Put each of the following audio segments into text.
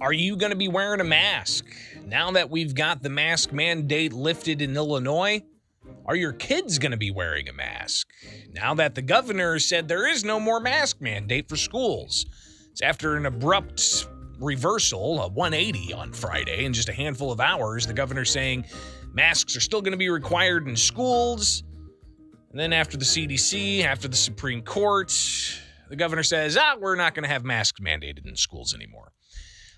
Are you going to be wearing a mask? Now that we've got the mask mandate lifted in Illinois, are your kids going to be wearing a mask? Now that the governor said there is no more mask mandate for schools. It's after an abrupt reversal, a 180 on Friday in just a handful of hours. The governor saying masks are still going to be required in schools. And then after the CDC, after the Supreme Court, the governor says, ah, we're not going to have masks mandated in schools anymore.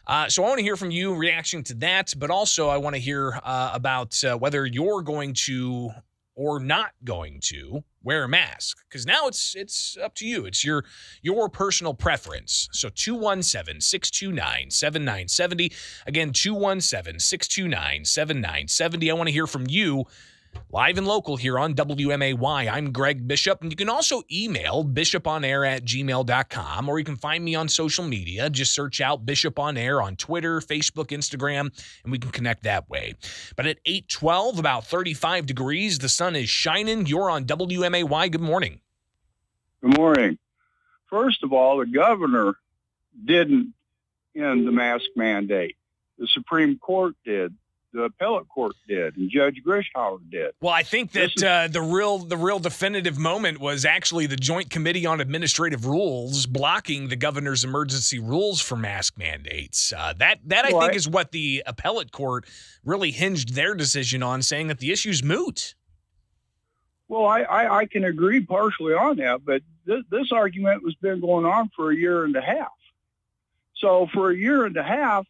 Uh, so I want to hear from you reaction to that, but also I want to hear uh, about uh, whether you're going to or not going to wear a mask because now it's it's up to you. It's your your personal preference. So 217-629-7970 again 217-629-7970 i want to hear from you live and local here on WMAY. I'm Greg Bishop, and you can also email bishoponair at gmail.com, or you can find me on social media. Just search out Bishop on Air on Twitter, Facebook, Instagram, and we can connect that way. But at 812, about 35 degrees, the sun is shining. You're on WMAY. Good morning. Good morning. First of all, the governor didn't end the mask mandate. The Supreme Court did the appellate court did and Judge Grischow did. Well, I think that is, uh, the real the real definitive moment was actually the Joint Committee on Administrative Rules blocking the governor's emergency rules for mask mandates. Uh, that that I think is what the appellate court really hinged their decision on, saying that the issue's moot. Well, I, I, I can agree partially on that, but th- this argument has been going on for a year and a half. So for a year and a half,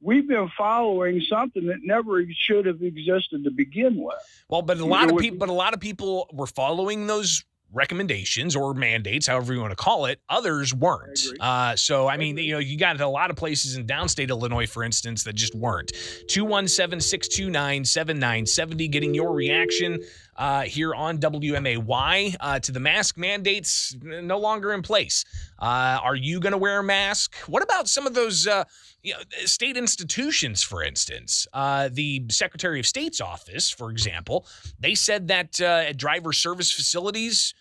we've been following something that never should have existed to begin with. Well, but a lot of people, but a lot of people were following those recommendations or mandates, however you want to call it. Others weren't. I uh, so, I, I mean, agree. you know, you got a lot of places in downstate Illinois, for instance, that just weren't. 217 629 7970, getting your reaction uh, here on WMAY uh, to the mask mandates no longer in place. Uh, are you going to wear a mask? What about some of those uh, you know, state institutions, for instance? Uh, the Secretary of State's office, for example, they said that uh, at driver service facilities,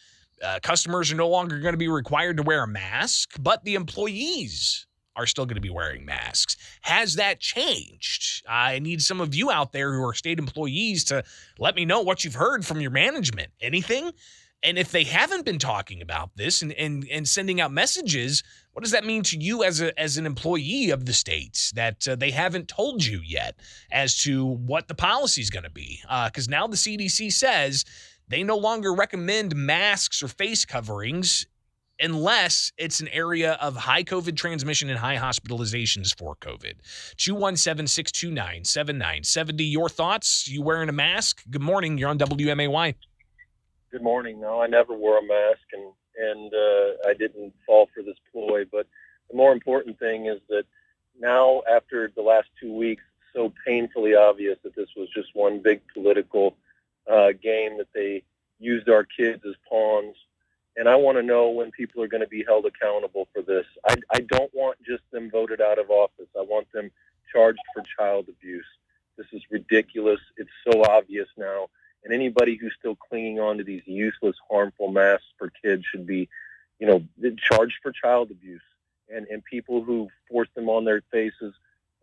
customers are no longer going to be required to wear a mask, but the employees are still going to be wearing masks. Has that changed? I need some of you out there who are state employees to let me know what you've heard from your management. Anything? And if they haven't been talking about this and, and, and sending out messages, what does that mean to you as, a, as an employee of the states that uh, they haven't told you yet as to what the policy is going to be? Because uh, now the CDC says they no longer recommend masks or face coverings unless it's an area of high COVID transmission and high hospitalizations for COVID. 217 629 7970. Your thoughts? You wearing a mask? Good morning. You're on WMAY. Good morning. No, I never wore a mask and, and uh, I didn't fall for this ploy. But the more important thing is that now, after the last two weeks, so painfully obvious that this was just one big political uh, game that they used our kids as pawns and I want to know when people are going to be held accountable for this. I, I don't want just them voted out of office. I want them charged for child abuse. This is ridiculous. It's so obvious now. And anybody who's still clinging on to these useless, harmful masks for kids should be, you know, charged for child abuse. And, and people who force them on their faces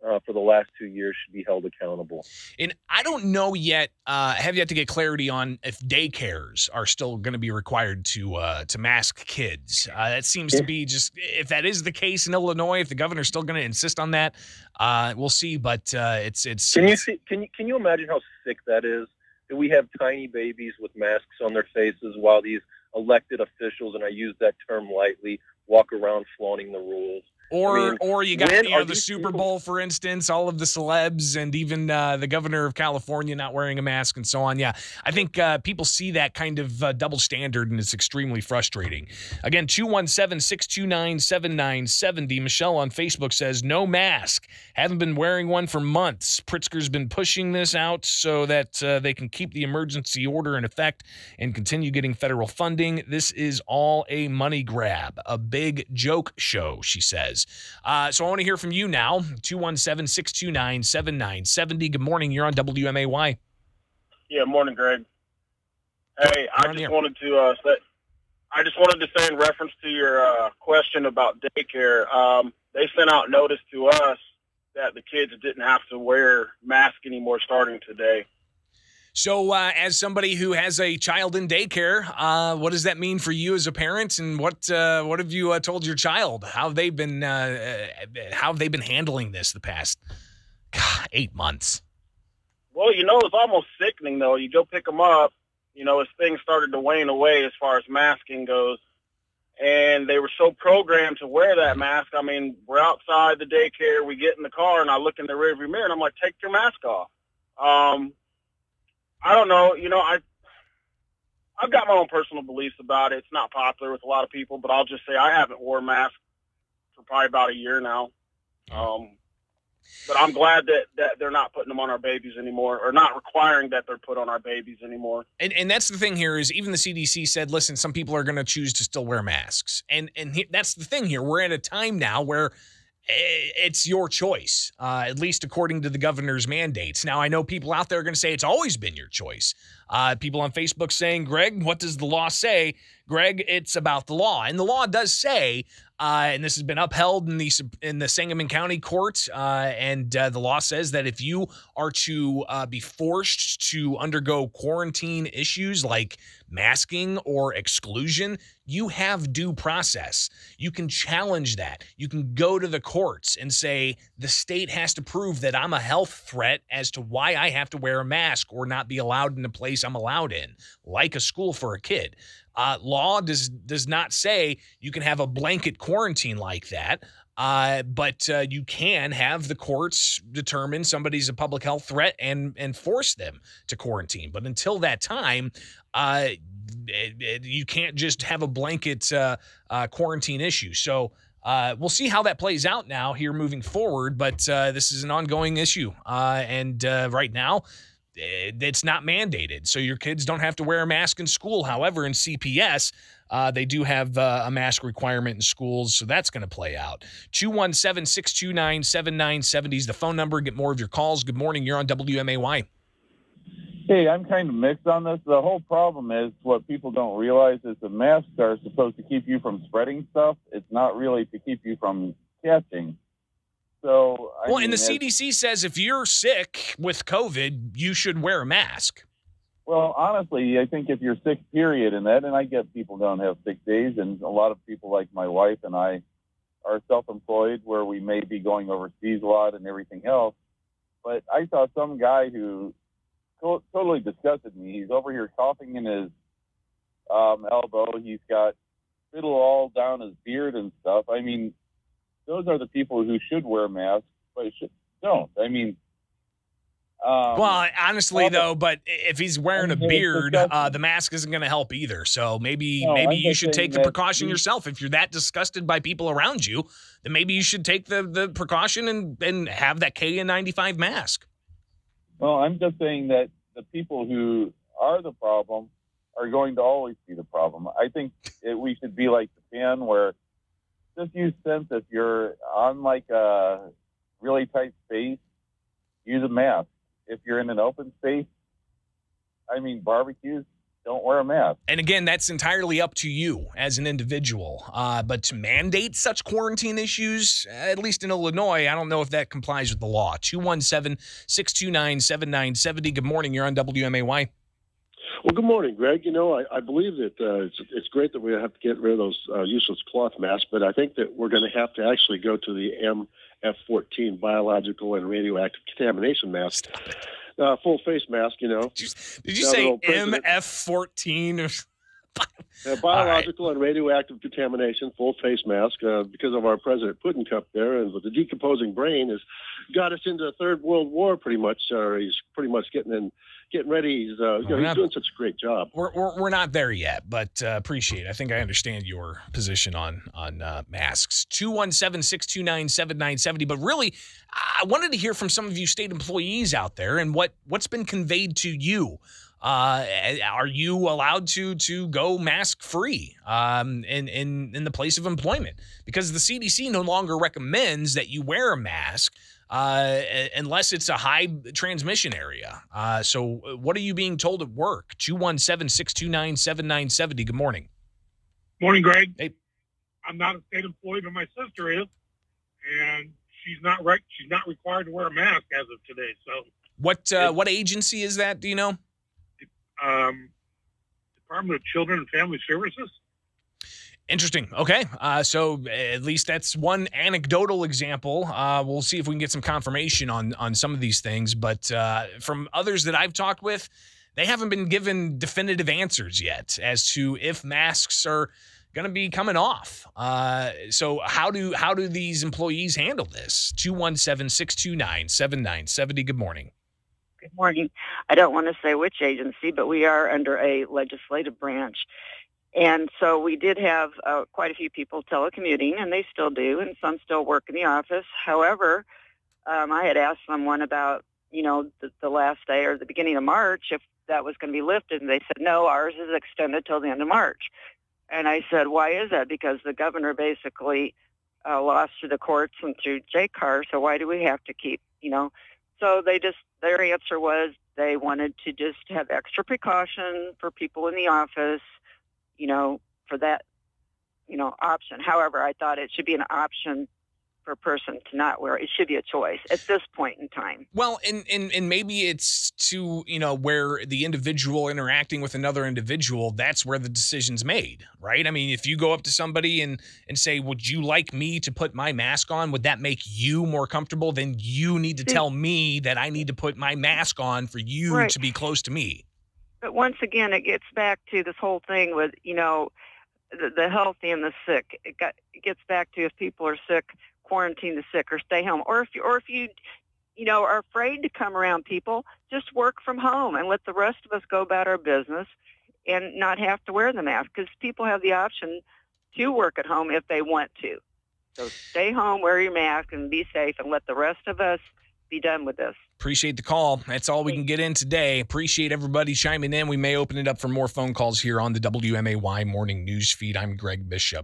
uh, for the last two years should be held accountable. And I don't know yet. Uh, have yet to get clarity on if daycares are still going to be required to uh, to mask kids. Uh, that seems to be just if that is the case in Illinois. If the governor's still going to insist on that, uh, we'll see. But uh, it's it's. Can you see? Can you can you imagine how sick that is? That we have tiny babies with masks on their faces while these elected officials, and I use that term lightly, walk around flaunting the rules. Or, I mean, or you got you know, the Super people... Bowl, for instance, all of the celebs and even uh, the governor of California not wearing a mask and so on. Yeah, I think uh, people see that kind of uh, double standard and it's extremely frustrating. Again, 217 629 7970. Michelle on Facebook says, no mask. Haven't been wearing one for months. Pritzker's been pushing this out so that uh, they can keep the emergency order in effect and continue getting federal funding. This is all a money grab, a big joke show, she says. Uh, so I want to hear from you now. 217 629 7970. Good morning. You're on WMAY. Yeah, morning, Greg. Hey, I just wanted to uh, say, I just wanted to say in reference to your uh, question about daycare. Um, they sent out notice to us that the kids didn't have to wear masks anymore starting today. So, uh, as somebody who has a child in daycare, uh, what does that mean for you as a parent, and what uh, what have you uh, told your child? How have they been uh, uh, how have they been handling this the past God, eight months? Well, you know, it's almost sickening though. You go pick them up, you know, as things started to wane away as far as masking goes, and they were so programmed to wear that mask. I mean, we're outside the daycare, we get in the car, and I look in the rearview mirror, and I'm like, take your mask off. Um, I don't know. You know, I I've got my own personal beliefs about it. It's not popular with a lot of people, but I'll just say I haven't worn a mask for probably about a year now. Um, but I'm glad that, that they're not putting them on our babies anymore, or not requiring that they're put on our babies anymore. And and that's the thing here is even the CDC said, listen, some people are going to choose to still wear masks, and and he, that's the thing here. We're at a time now where it's your choice, uh, at least according to the governor's mandates. Now, I know people out there are going to say it's always been your choice. Uh, people on Facebook saying, Greg, what does the law say? Greg, it's about the law. And the law does say uh, and this has been upheld in the in the Sangamon County Court. Uh, and uh, the law says that if you are to uh, be forced to undergo quarantine issues like masking or exclusion, you have due process. You can challenge that. You can go to the courts and say the state has to prove that I'm a health threat as to why I have to wear a mask or not be allowed in the place I'm allowed in, like a school for a kid. Uh, law does does not say you can have a blanket quarantine like that. Uh, but uh, you can have the courts determine somebody's a public health threat and and force them to quarantine. But until that time, uh, it, it, you can't just have a blanket uh, uh, quarantine issue. So. Uh, we'll see how that plays out now here moving forward, but this is an ongoing issue. and right now, Eh, it's not mandated. So your kids don't have to wear a mask in school. However, in CPS, uh, they do have uh, a mask requirement in schools. So that's going to play out. 217 629 7970 is the phone number. Get more of your calls. Good morning. You're on WMAY. Hey, I'm kind of mixed on this. The whole problem is what people don't realize is the masks are supposed to keep you from spreading stuff. It's not really to keep you from catching. So, I well, mean, and the CDC says if you're sick with COVID, you should wear a mask. Well, honestly, I think if you're sick, period, and that, and I get people don't have sick days, and a lot of people like my wife and I are self-employed, where we may be going overseas a lot and everything else. But I saw some guy who to- totally disgusted me. He's over here coughing in his um, elbow. He's got spittle all down his beard and stuff. I mean, those are the people who should wear masks, but should, don't. I mean, um, well, honestly, though, but if he's wearing a beard, uh, the mask isn't going to help either. So maybe no, maybe you should take the precaution yourself. If you're that disgusted by people around you, then maybe you should take the the precaution and and have that KN95 mask. Well, I'm just saying that the people who are the problem are going to always be the problem. I think it, we should be like Japan, where just use sense. If you're on like a really tight space, use a mask. If you're in an open space, I mean barbecues, don't wear a mask. And again, that's entirely up to you as an individual. Uh, but to mandate such quarantine issues, at least in Illinois, I don't know if that complies with the law. 217 629 7970. Good morning. You're on WMAY. Well, good morning, Greg. You know, I, I believe that uh, it's, it's great that we have to get rid of those uh, useless cloth masks, but I think that we're going to have to actually go to the MF14 biological and radioactive contamination mask. Uh, full face mask, you know. Did you, did you say MF14? Uh, biological right. and radioactive contamination, full face mask, uh, because of our President Putin cup there, and with the decomposing brain, has got us into the Third World War pretty much. Or he's pretty much getting in getting ready. He's, uh, you know, he's not, doing such a great job. We're, we're, we're not there yet, but uh, appreciate it. I think I understand your position on on uh, masks. 217-629-7970. But really, I wanted to hear from some of you state employees out there and what, what's been conveyed to you. Uh, are you allowed to to go mask free um, in, in in the place of employment? Because the CDC no longer recommends that you wear a mask uh, unless it's a high transmission area. Uh, so, uh, what are you being told at work? 217 629 7970. Good morning. Morning, Greg. Hey. I'm not a state employee, but my sister is. and she's not right. She's not required to wear a mask as of today. So, What uh, what agency is that? Do you know? Um, Department of Children and Family Services. Interesting. Okay. Uh, so at least that's one anecdotal example. Uh, we'll see if we can get some confirmation on on some of these things. But uh, from others that I've talked with, they haven't been given definitive answers yet as to if masks are going to be coming off. Uh, so how do how do these employees handle this? 217-629-7970. Good morning. Good morning. I don't want to say which agency, but we are under a legislative branch. And so we did have uh, quite a few people telecommuting, and they still do, and some still work in the office. However, um, I had asked someone about, you know, the, the last day or the beginning of March if that was going to be lifted, and they said, no, ours is extended till the end of March. And I said, why is that? Because the governor basically uh, lost to the courts and through JCAR, so why do we have to keep, you know? So they just, their answer was they wanted to just have extra precaution for people in the office, you know, for that, you know, option. However, I thought it should be an option for a person to not wear it. It should be a choice at this point in time. Well, and and and maybe it's to you know where the individual interacting with another individual. That's where the decision's made, right? I mean, if you go up to somebody and and say, "Would you like me to put my mask on?" Would that make you more comfortable? Then you need to tell me that I need to put my mask on for you Right. to be close to me. But once again, it gets back to this whole thing with, you know, the, the healthy and the sick. It, got, it gets back to if people are sick, quarantine the sick or stay home. Or if you, or if you, you know, are afraid to come around people, just work from home and let the rest of us go about our business and not have to wear the mask because people have the option to work at home if they want to. So stay home, wear your mask, and be safe, and let the rest of us be done with this. Appreciate the call. That's all we can get in today. Appreciate everybody chiming in. We may open it up for more phone calls here on the WMAY morning news feed. I'm Greg Bishop.